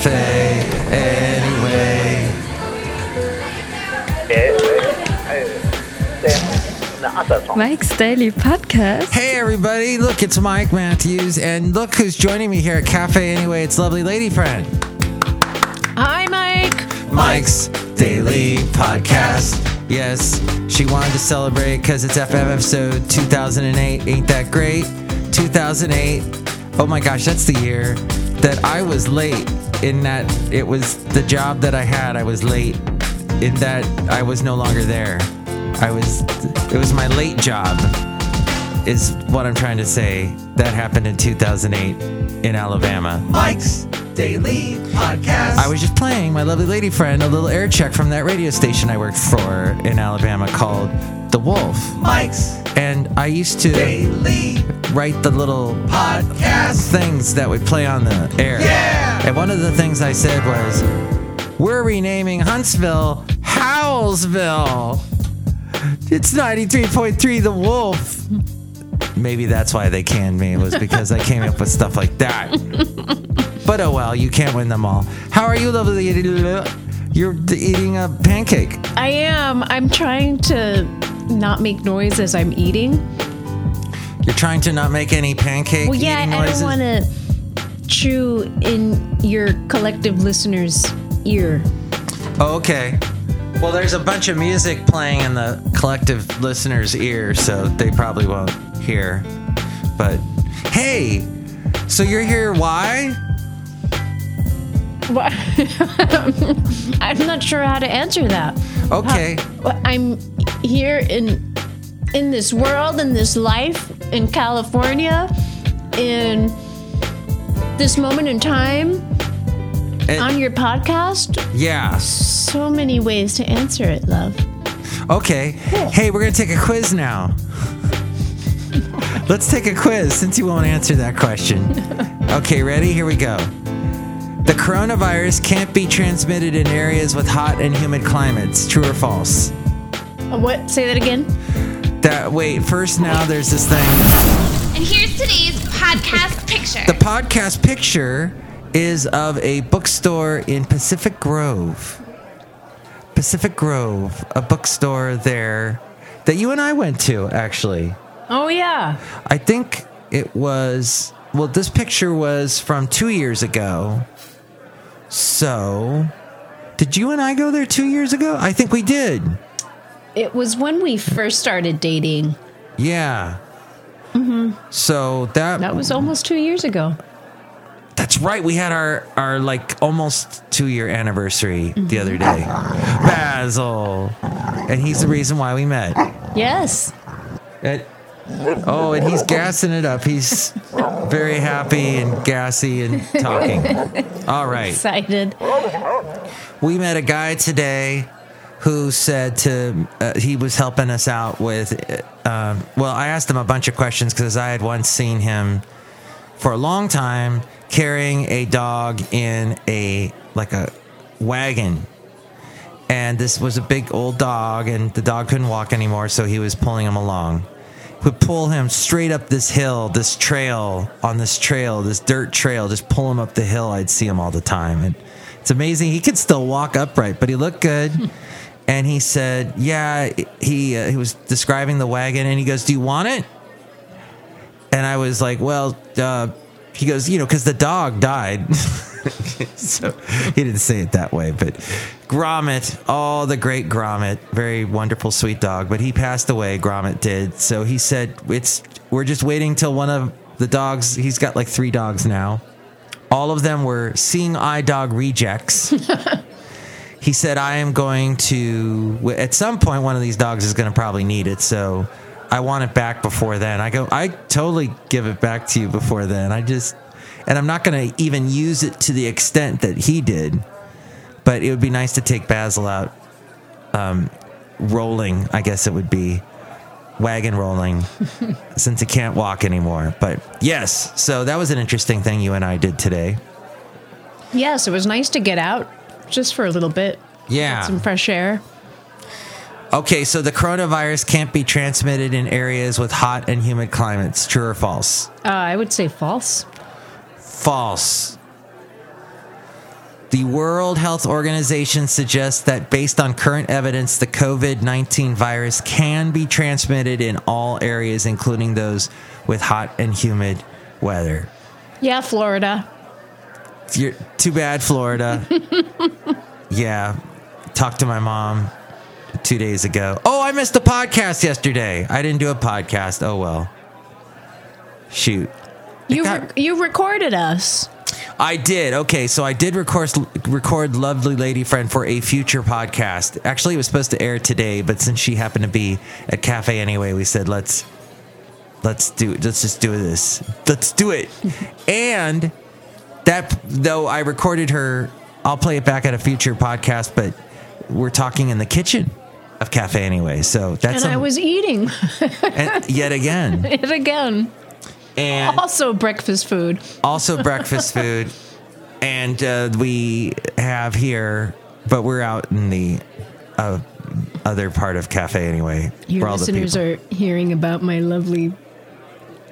cafe anyway. Mike's Daily Podcast. Hey everybody, look, it's Mike Matthews, and look who's joining me here at Cafe Anyway. It's lovely lady friend. Hi, Mike. Mike's Daily Podcast. Yes, she wanted to celebrate because it's FM episode 2008. Ain't that great? 2008. Oh my gosh, that's the year that I was late in that it was the job that I had. I was late in that I was no longer there. I was, it was my late job, is what I'm trying to say. That happened in 2008 in Alabama. Mike's Daily Podcast. I was just playing my lovely lady friend a little air check from that radio station I worked for in Alabama called The Wolf. Mike's. And I used to Daily write the little podcast things that would play on the air. Yeah. And one of the things I said was, we're renaming Huntsville Howlsville. It's 93.3 The Wolf. Maybe that's why they canned me, was because I came up with stuff like that. But oh well, you can't win them all. How are you, lovely? You're eating a pancake. I am. I'm trying to not make noise as I'm eating. You're trying to not make any pancake Well, yeah, eating I don't want to chew in your collective listener's ear. Oh, okay. Well, there's a bunch of music playing in the collective listener's ear, so they probably won't hear. But hey, so you're here why? I'm not sure how to answer that. Okay. Well, I'm here in in this world, in this life, in California, in this moment in time And- on your podcast. yeah. So many ways to answer it, love. Okay. Hey, we're going to take a quiz now. Let's take a quiz since you won't answer that question. Okay, ready? Here we go. The coronavirus can't be transmitted in areas with hot and humid climates. True or false? What? Say that again. That wait, first now there's this thing. And here's today's podcast picture. The podcast picture is of a bookstore in Pacific Grove. Pacific Grove, a bookstore there that you and I went to actually. Oh yeah. I think it was well this picture was from 2 years ago. So, did you and I go there 2 years ago? I think we did. It was when we first started dating. Yeah. Mm-hmm. So that That was almost two years ago. That's right. We had our our like almost two year anniversary the mm-hmm. other day. Basil, and he's the reason why we met. Yes. And- oh, and he's gassing it up. He's very happy and gassy and talking. All right. Excited. We met a guy today who said to uh, he was helping us out with. Uh, um, well, I asked him a bunch of questions because I had once seen him for a long time carrying a dog in a like a wagon. And this was a big old dog, and the dog couldn't walk anymore, so he was pulling him along. Would pull him straight up this hill, this trail, on this trail, this dirt trail, just pull him up the hill. I'd see him all the time. And it's amazing. He could still walk upright, but he looked good. And he said, Yeah, he, uh, he was describing the wagon, and he goes, Do you want it? And I was like, well, uh, he goes, you know, because the dog died. so he didn't say it that way, but Gromit, oh, the great Gromit, very wonderful, sweet dog, but he passed away. Gromit did. So he said, it's we're just waiting till one of the dogs. He's got like three dogs now. All of them were seeing eye dog rejects. he said, I am going to, at some point, one of these dogs is going to probably need it. So I want it back before then. I go, I totally give it back to you before then. I just, and I'm not going to even use it to the extent that he did. But it would be nice to take Basil out um, rolling, I guess it would be wagon rolling since he can't walk anymore. But yes, so that was an interesting thing you and I did today. Yes, it was nice to get out just for a little bit. Yeah. Some fresh air. Okay, so the coronavirus can't be transmitted in areas with hot and humid climates. True or false? Uh, I would say false. False. The World Health Organization suggests that based on current evidence, the COVID 19 virus can be transmitted in all areas, including those with hot and humid weather. Yeah, Florida. You're, too bad, Florida. yeah. Talked to my mom two days ago. Oh, I missed the podcast yesterday. I didn't do a podcast. Oh, well. Shoot. You got- re- you recorded us. I did. Okay, so I did record record lovely lady friend for a future podcast. Actually, it was supposed to air today, but since she happened to be at cafe anyway, we said let's let's do let's just do this. Let's do it. and that though I recorded her, I'll play it back at a future podcast, but we're talking in the kitchen of cafe anyway. So that's And I was eating and yet again. it again. And Also breakfast food. also breakfast food and uh, we have here but we're out in the uh, other part of cafe anyway Your all the listeners people- are hearing about my lovely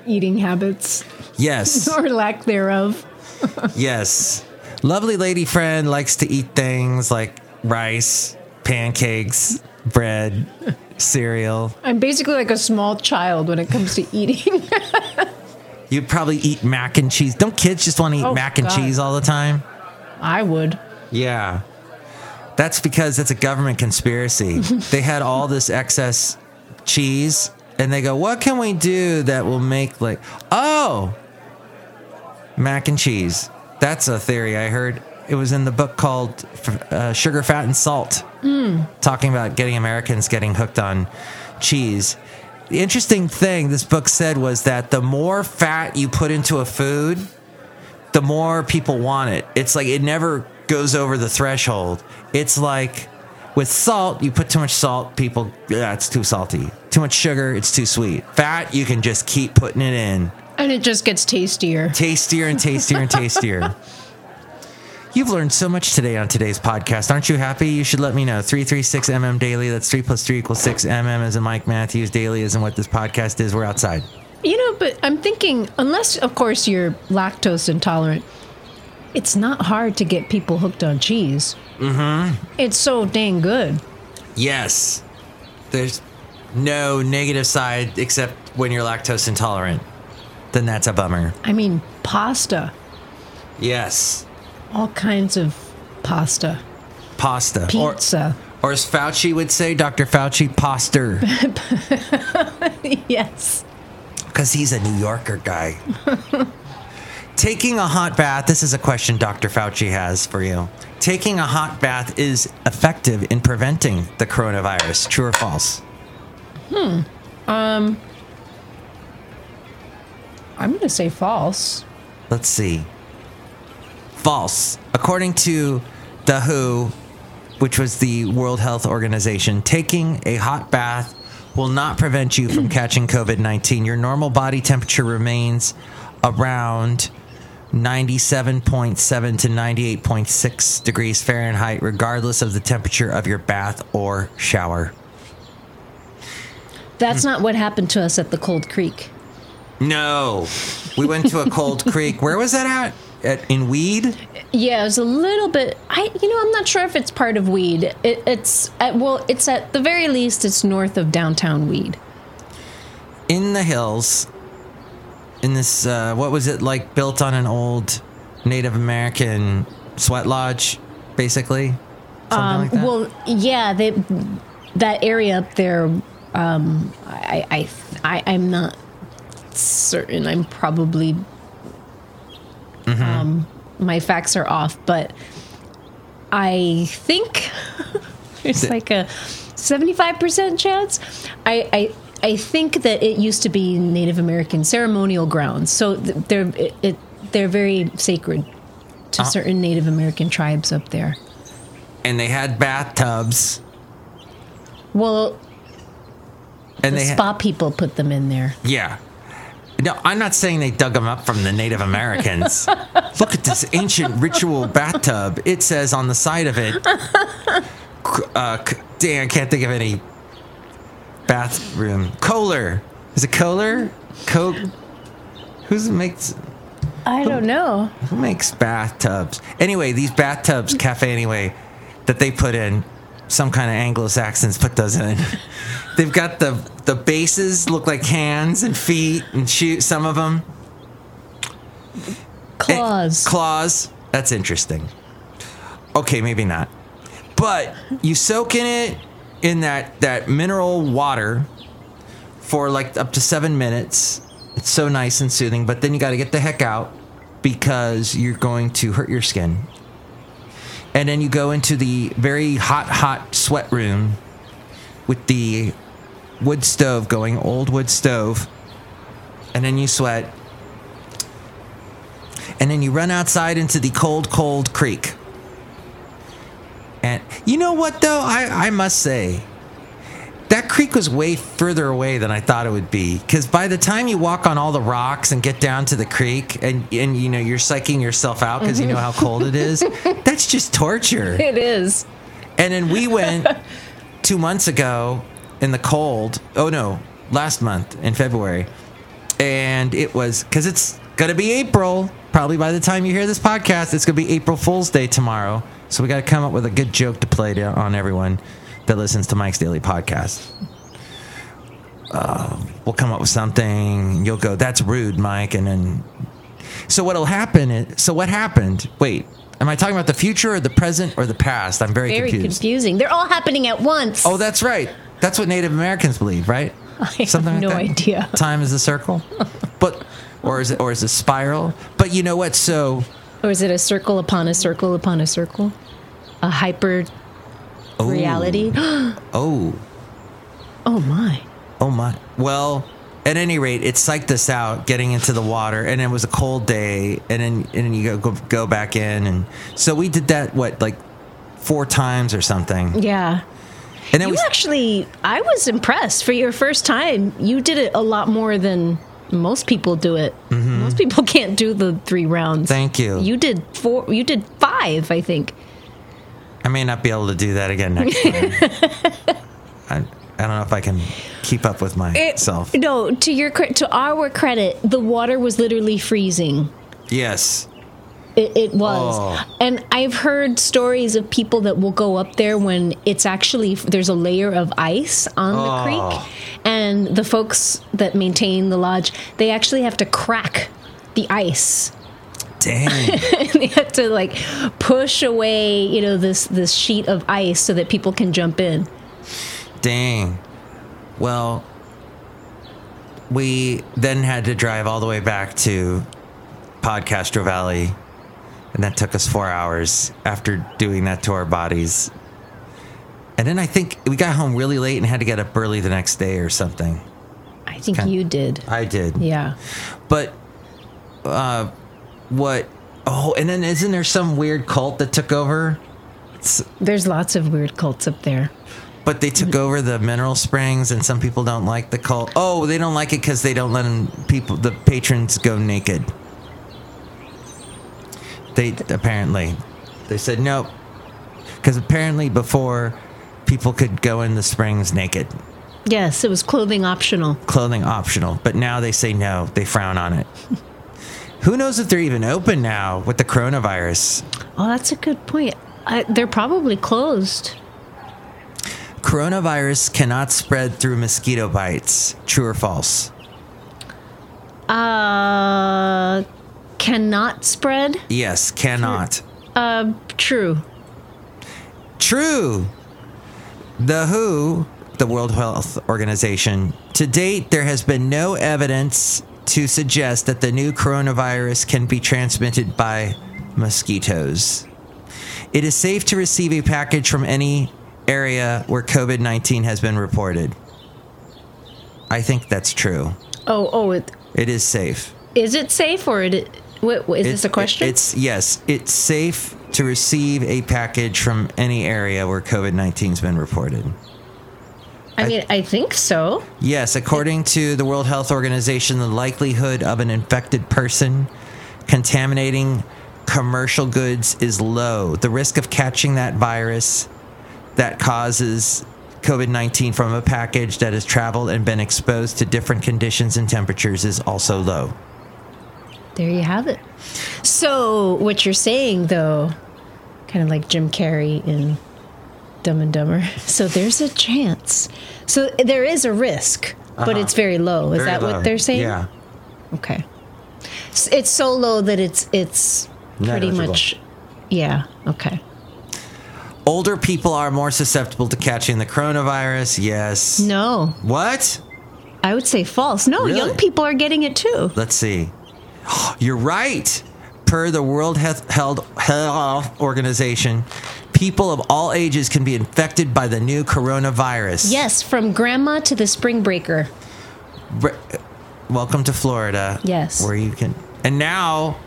eating habits yes or lack thereof. yes lovely lady friend likes to eat things like rice pancakes bread cereal I'm basically like a small child when it comes to eating. you probably eat mac and cheese don't kids just want to eat Oh, mac and God. cheese all the time I would. Yeah. That's because it's a government conspiracy. they had all this excess cheese and they go, "What can we do that will make like oh, mac and cheese." That's a theory I heard. It was in the book called uh, Sugar, Fat and Salt. Talking about getting Americans getting hooked on cheese. The interesting thing this book said was that the more fat you put into a food, the more people want it. It's like it never goes over the threshold. It's like with salt, you put too much salt, people, yeah, it's too salty. Too much sugar, it's too sweet. Fat, you can just keep putting it in. And it just gets tastier. Tastier and tastier and tastier. You've learned so much today on today's podcast. Aren't you happy? You should let me know. 336mm daily. That's 3 plus 3 equals 6. MM as in Mike Matthews. Daily is in what this podcast is. We're outside. You know, but I'm thinking, unless, of course, you're lactose intolerant, it's not hard to get people hooked on cheese. Mm-hmm. It's so dang good. Yes. There's no negative side except when you're lactose intolerant. Then that's a bummer. I mean, pasta, Yes. all kinds of pasta, Pasta. pizza. Or, or as Fauci would say, Dr. Fauci, poster. yes. Because he's a New Yorker guy. Taking a hot bath, this is a question Dr. Fauci has for you. Taking a hot bath is effective in preventing the coronavirus. True or false? Hmm. Um, I'm going to say false. Let's see. False. According to the WHO, which was the World Health Organization, taking a hot bath will not prevent you from catching COVID 19. Your normal body temperature remains around 97.7 to 98.6 degrees Fahrenheit, regardless of the temperature of your bath or shower. That's not what happened to us at the Cold Creek. No. We went to a cold creek. Where was that at? at in Weed? Yeah, it was a little bit. I, you know, I'm not sure if it's part of Weed. It, it's at, well, it's at the very least, it's north of downtown Weed. in the hills in this uh, what was it like built on an old native american sweat lodge basically something like Well, yeah, they, that area up there. Um, I, I, I, I'm not certain. I'm probably. Um, my facts are off, but I think it's like a seventy-five percent chance. I, I, I think that it used to be Native American ceremonial grounds, so they're it, it, they're very sacred to certain Native American tribes up there. and they had bathtubs Well, and the they spa people put them in there. yeah no i'm not saying they dug them up from the native americans. Look at this ancient ritual bathtub. It says on the side of it uh, c- dang i can't think of any bathroom. Kohler. Is it kohler? Coke who's makes I don't know. Who makes bathtubs? Anyway, these bathtubs, Cafe Anyway, that they put in, some kind of Anglo Saxons put those in. They've got the the bases look like hands and feet and shoot some of them. Eh, claws. Claws. That's interesting. Okay, maybe not. But you soak in it in that that mineral water for like up to seven minutes. It's so nice and soothing, but then you got to get the heck out because you're going to hurt your skin. And then you go into the very hot, hot sweat room with the wood stove going, old wood stove. And then you sweat. And then you run outside into the cold, cold creek. And you know what, though? I, I must say, that creek was way further away than I thought it would be. Because by the time you walk on all the rocks and get down to the creek, and, and you know, you're psyching yourself out because you know how cold it is, that's just torture. It is. And then we went two months ago in the cold. Oh no, last month in February. And it was because it's going to be April. Probably by the time you hear this podcast, it's going to be April Fool's Day tomorrow. So we got to come up with a good joke to play to, on everyone that listens to Mike's Daily Podcast. Uh, we'll come up with something. You'll go, that's rude, Mike. And then, so what'll happen is, so what happened? Wait, am I talking about the future or the present or the past? I'm very, Very confused. confusing. They're all happening at once. Oh, that's right. That's what Native Americans believe, right? I have no idea. Time is a circle, but or is it or is it a spiral? But you know what? So Or is it a circle upon a circle upon a circle? A hyper oh, reality? Oh, oh my. oh my. Well, at any rate, it psyched us out getting into the water, and it was a cold day, and then and then you go go, go back in, and so we did that what like four times or something, Yeah. and then You we actually, I was impressed for your first time. You did it a lot more than most people do it. Most people can't do the three rounds. Mm-hmm. Thank you. You did four. You did five, I think. I may not be able to do that again next time. I, I don't know if I can keep up with myself. No, to your to our credit, the water was literally freezing. yes. It, it was, Oh. and I've heard stories of people that will go up there when it's actually there's a layer of ice on the Oh. creek, and the folks that maintain the lodge they actually have to crack the ice. Dang. they have to like push away, you know, this this sheet of ice so that people can jump in. Dang. Well, we then had to drive all the way back to Podcastro Valley, and that took us four hours after doing that to our bodies. And then I think we got home really late and had to get up early the next day or something. I think Okay. you did. I did. Yeah. But uh, what? Oh, and then isn't there some weird cult that took over? There's lots of weird cults up there. But they took mm. over the mineral springs, and some people don't like the cult. Oh, they don't like it because they don't let them, people, the patrons, go naked. They apparently, they said nope, because apparently before people could go in the springs naked, Yes, it was clothing optional. clothing optional. But now they say no, they frown on it. Who knows if they're even open now with the coronavirus? Oh, that's a good point. I, they're probably closed. Coronavirus cannot spread through mosquito bites. True or false? Uh, cannot spread. Yes, cannot. Uh, true. True. The WHO, the World Health Organization, to date, there has been no evidence to suggest that the new coronavirus can be transmitted by mosquitoes. It is safe to receive a package from any area where COVID 19 has been reported. I think that's true. Oh, oh, it, It is safe. is it safe or it? What, what, is It- this a question? It's yes. It's safe to receive a package from any area where COVID 19 has been reported. I mean, I think so. Yes, according to the World Health Organization, the likelihood of an infected person contaminating commercial goods is low. The risk of catching that virus that causes COVID 19 from a package that has traveled and been exposed to different conditions and temperatures is also low. There you have it. So, what you're saying, though, kind of like Jim Carrey in Dumb and Dumber. So, there's a chance. So, there is a risk, but Uh-huh. it's very low. Is Very that low. what they're saying? Yeah. Okay. It's so low that it's it's pretty Negligible. much. Yeah. Okay. Older people are more susceptible to catching the coronavirus. Yes. No, What? I would say false. No, Really? young people are getting it too. Let's see. You're right. Per the World Health Organization, people of all ages can be infected by the new coronavirus. Yes, from grandma to the spring breaker. Bre- Welcome to Florida. Yes. Where you can. And now,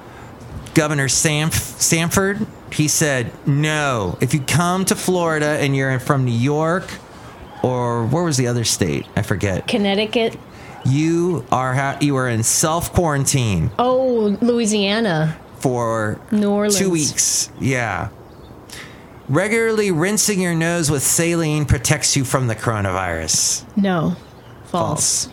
Governor Sam Sanford, he said, no. If you come to Florida and you're from New York or where was the other state? I forget. Connecticut. You are ha- you are in self quarantine Oh, Louisiana. for New Orleans. two weeks. Yeah. Regularly rinsing your nose with saline protects you from the coronavirus. No. False.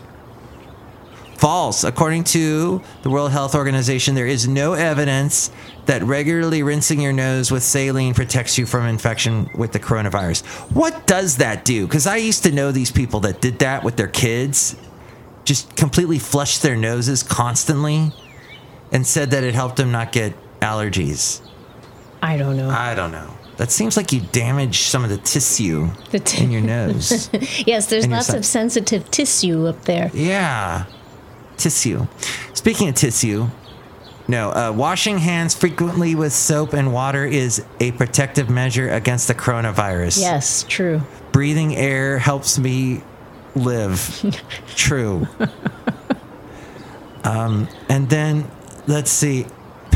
False. According to the World Health Organization, there is no evidence that regularly rinsing your nose with saline protects you from infection with the coronavirus. What does that do? Because I used to know these people that did that with their kids, just completely flushed their noses constantly and said that it helped them not get allergies. I don't know. I don't know. That seems like you damage some of the tissue The t- in your nose. yes, there's lots of sensitive tissue up there. Yeah. Tissue. Speaking of tissue, no, uh, washing hands frequently with soap and water is a protective measure against the coronavirus. Yes, true. Breathing air helps me live. True. um, and then, let's see.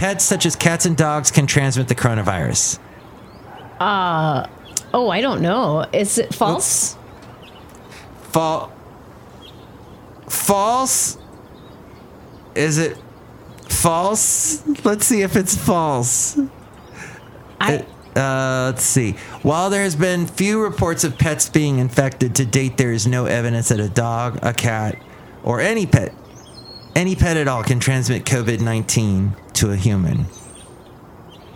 Pets such as cats and dogs can transmit the coronavirus. Oh, I don't know. Is it false? False. false? Is it false? Let's see if it's false. I Uh, let's see. While there has been few reports of pets being infected to date, there is no evidence that a dog, a cat, or any pet, any pet at all, can transmit COVID 19 to a human.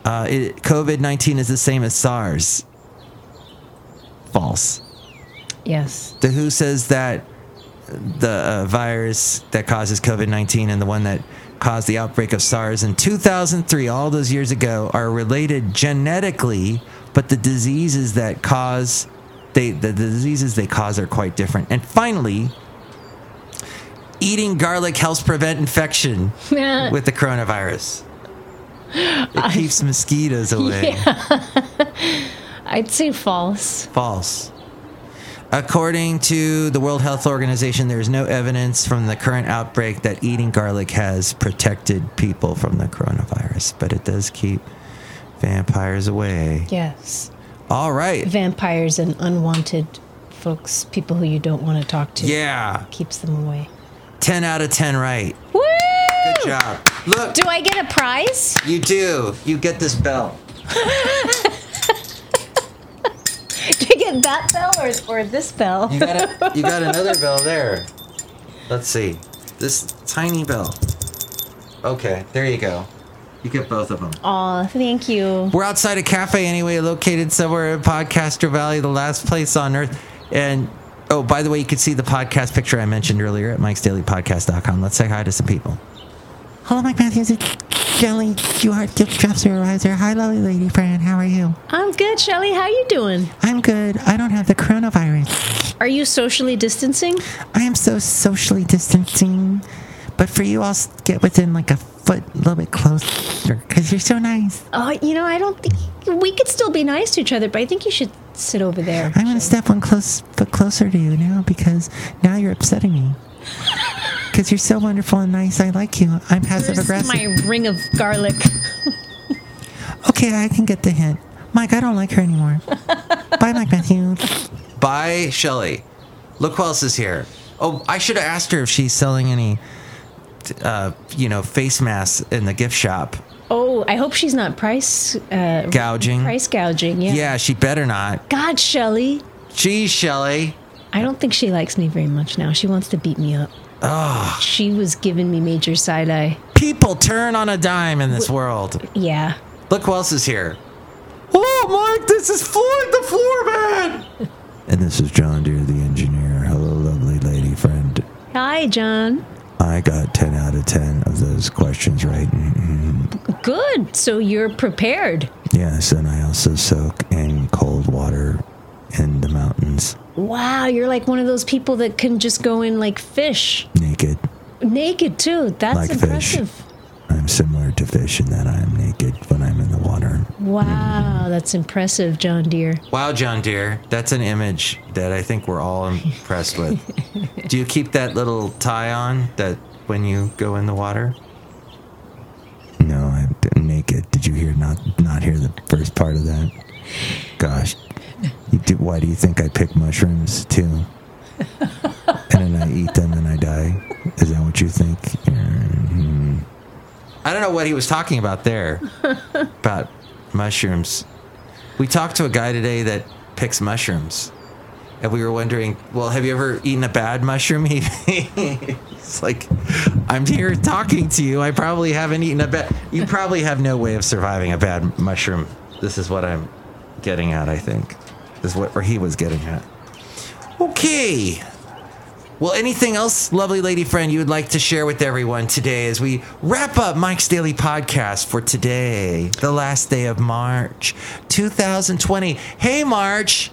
Uh, COVID 19 is the same as SARS. False. yes. The WHO says that the uh, virus that causes COVID 19 and the one that caused the outbreak of SARS in 2003, all those years ago, are related genetically, but the diseases that cause they the, the diseases they cause are quite different. And finally, eating garlic helps prevent infection with the coronavirus. It keeps mosquitoes away. I'd say false. False. According to the World Health Organization, there is no evidence from the current outbreak that eating garlic has protected people from the coronavirus, but it does keep vampires away. Yes. All right. Vampires and unwanted folks, people who you don't want to talk to. Yeah. Keeps them away. 10 out of 10 right. Woo! Good job. Look, Do I get a prize? you do. You get this bell. Do I get that bell or, or this bell? You got a, you got another bell there. Let's see. This tiny bell. Okay, there you go. You get both of them. Oh, thank you. We're outside a cafe anyway, located somewhere in Podcaster Valley, the last place on earth. And oh, by the way, you can see the podcast picture I mentioned earlier at mikesdailypodcast.com. Let's say hi to some people. Hello, Mike Matthews. It's Shelly Stewart, gift shop supervisor. Hi, lovely lady friend. How are you? I'm good, Shelly. How you doing? I'm good. I don't have the coronavirus. Are you socially distancing? I am so socially distancing. But for you, I'll get within like a foot, a little bit closer, because you're so nice. Oh, you know, I don't think we could still be nice to each other, but I think you should sit over there. I'm gonna step one close foot closer to you now because now you're upsetting me. Because you're so wonderful and nice, I like you. I'm passive aggressive. my ring of garlic. Okay, I can get the hint. Mike, I don't like her anymore. Bye, Mike Matthews. Bye, Shelly. Look who else is here. Oh, I should have asked her if she's selling any, uh, you know, face masks in the gift shop. Oh, I hope she's not price uh, Gouging. Price gouging, yeah. Yeah, she better not. God, Shelly. Geez, Shelly. I don't think she likes me very much now. She wants to beat me up. Oh, She was giving me major side eye. people turn on a dime in this world. Yeah. Look who else is here. Oh, Mike, this is Floyd the Floor Man. And this is John Deere, the engineer. Hello, lovely lady friend. Hi, John. I got 10 out of 10 of those questions right. Mm, Good. So you're prepared. Yes, and I also soak in cold water in the mountains Wow, you're like one of those people that can just go in like fish, naked. naked too. That's Like fish. impressive. I'm similar to fish in that I am naked when I'm in the water. Wow, that's impressive, John Deere. Wow, John Deere, that's an image that I think we're all impressed with. Do you keep that little tie on that when you go in the water? No, I'm naked. Did you hear not not hear the first part of that? Gosh, you do, why do you think I pick mushrooms too? and then I eat them and I die. Is that what you think? Mhm. I don't know what he was talking about there. about mushrooms. We talked to a guy today that picks mushrooms. And we were wondering, well, have you ever eaten a bad mushroom? He, He's like, I'm here talking to you. I probably haven't eaten a bad. You probably have no way of surviving a bad mushroom. This is what I'm getting at, I think. This is what or he was getting at. Okay. Well, anything else, lovely lady friend, you would like to share with everyone today as we wrap up Mike's Daily Podcast for today, the last day of March 2020? Hey, March,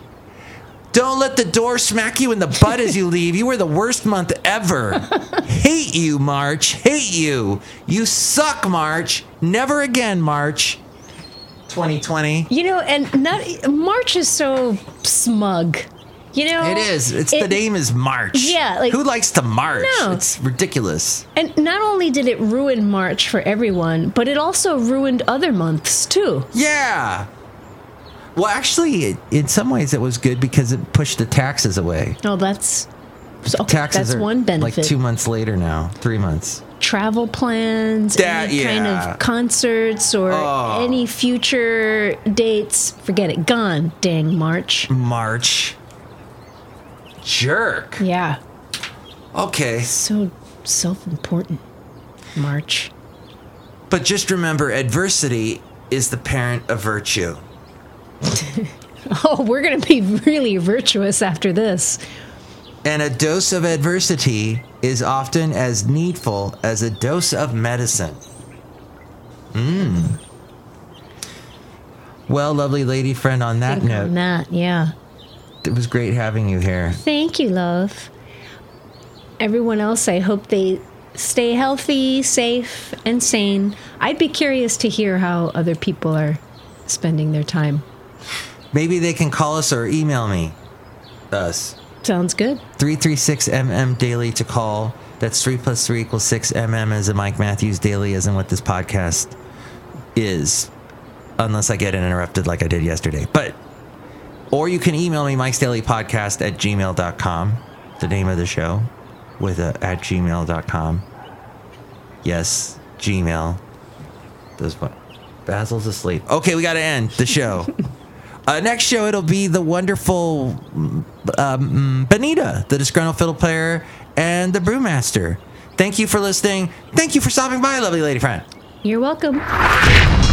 don't let the door smack you in the butt as you leave. You were the worst month ever. Hate you, March. Hate you. You suck, March. Never again, March 2020. You know, and not March is so smug. You know, It is. It's the name is March. Yeah, like- who likes to march? No. It's ridiculous. And not only did it ruin March for everyone, but it also ruined other months too. Yeah. Well, actually, it, in some ways, it was good because it pushed the taxes away. Oh, that's okay, Taxes that's are one benefit. like two months later now, three months. Travel plans, That- any kind of concerts or Oh. any future dates. Forget it. Gone. Dang March. March. Jerk. Yeah. Okay. So self-important. March. But just remember adversity is the parent of virtue. Oh, we're gonna be really virtuous after this. And a dose of adversity is often as needful as a dose of medicine. Mmm. Well, lovely lady friend, on that Think note, on that, yeah. It was great having you here. Thank you, love. Everyone else, I hope they stay healthy, safe, and sane. I'd be curious to hear how other people are spending their time. Maybe they can call us or email me. Us. Sounds good. 336mm daily to call. That's 3 plus 3 equals 6 mm as in Mike Matthews daily, as in what this podcast is. Unless I get interrupted like I did yesterday. But, or you can email me, Mike's Daily Podcast at gmail.com, the name of the show, with a at gmail.com. Yes, Gmail. Does what? Basil's asleep. Okay, we got to end the show. Uh, next show, it'll be the wonderful um, Benita, the disgruntled fiddle player, and the brewmaster. Thank you for listening. Thank you for stopping by, lovely lady friend. You're welcome.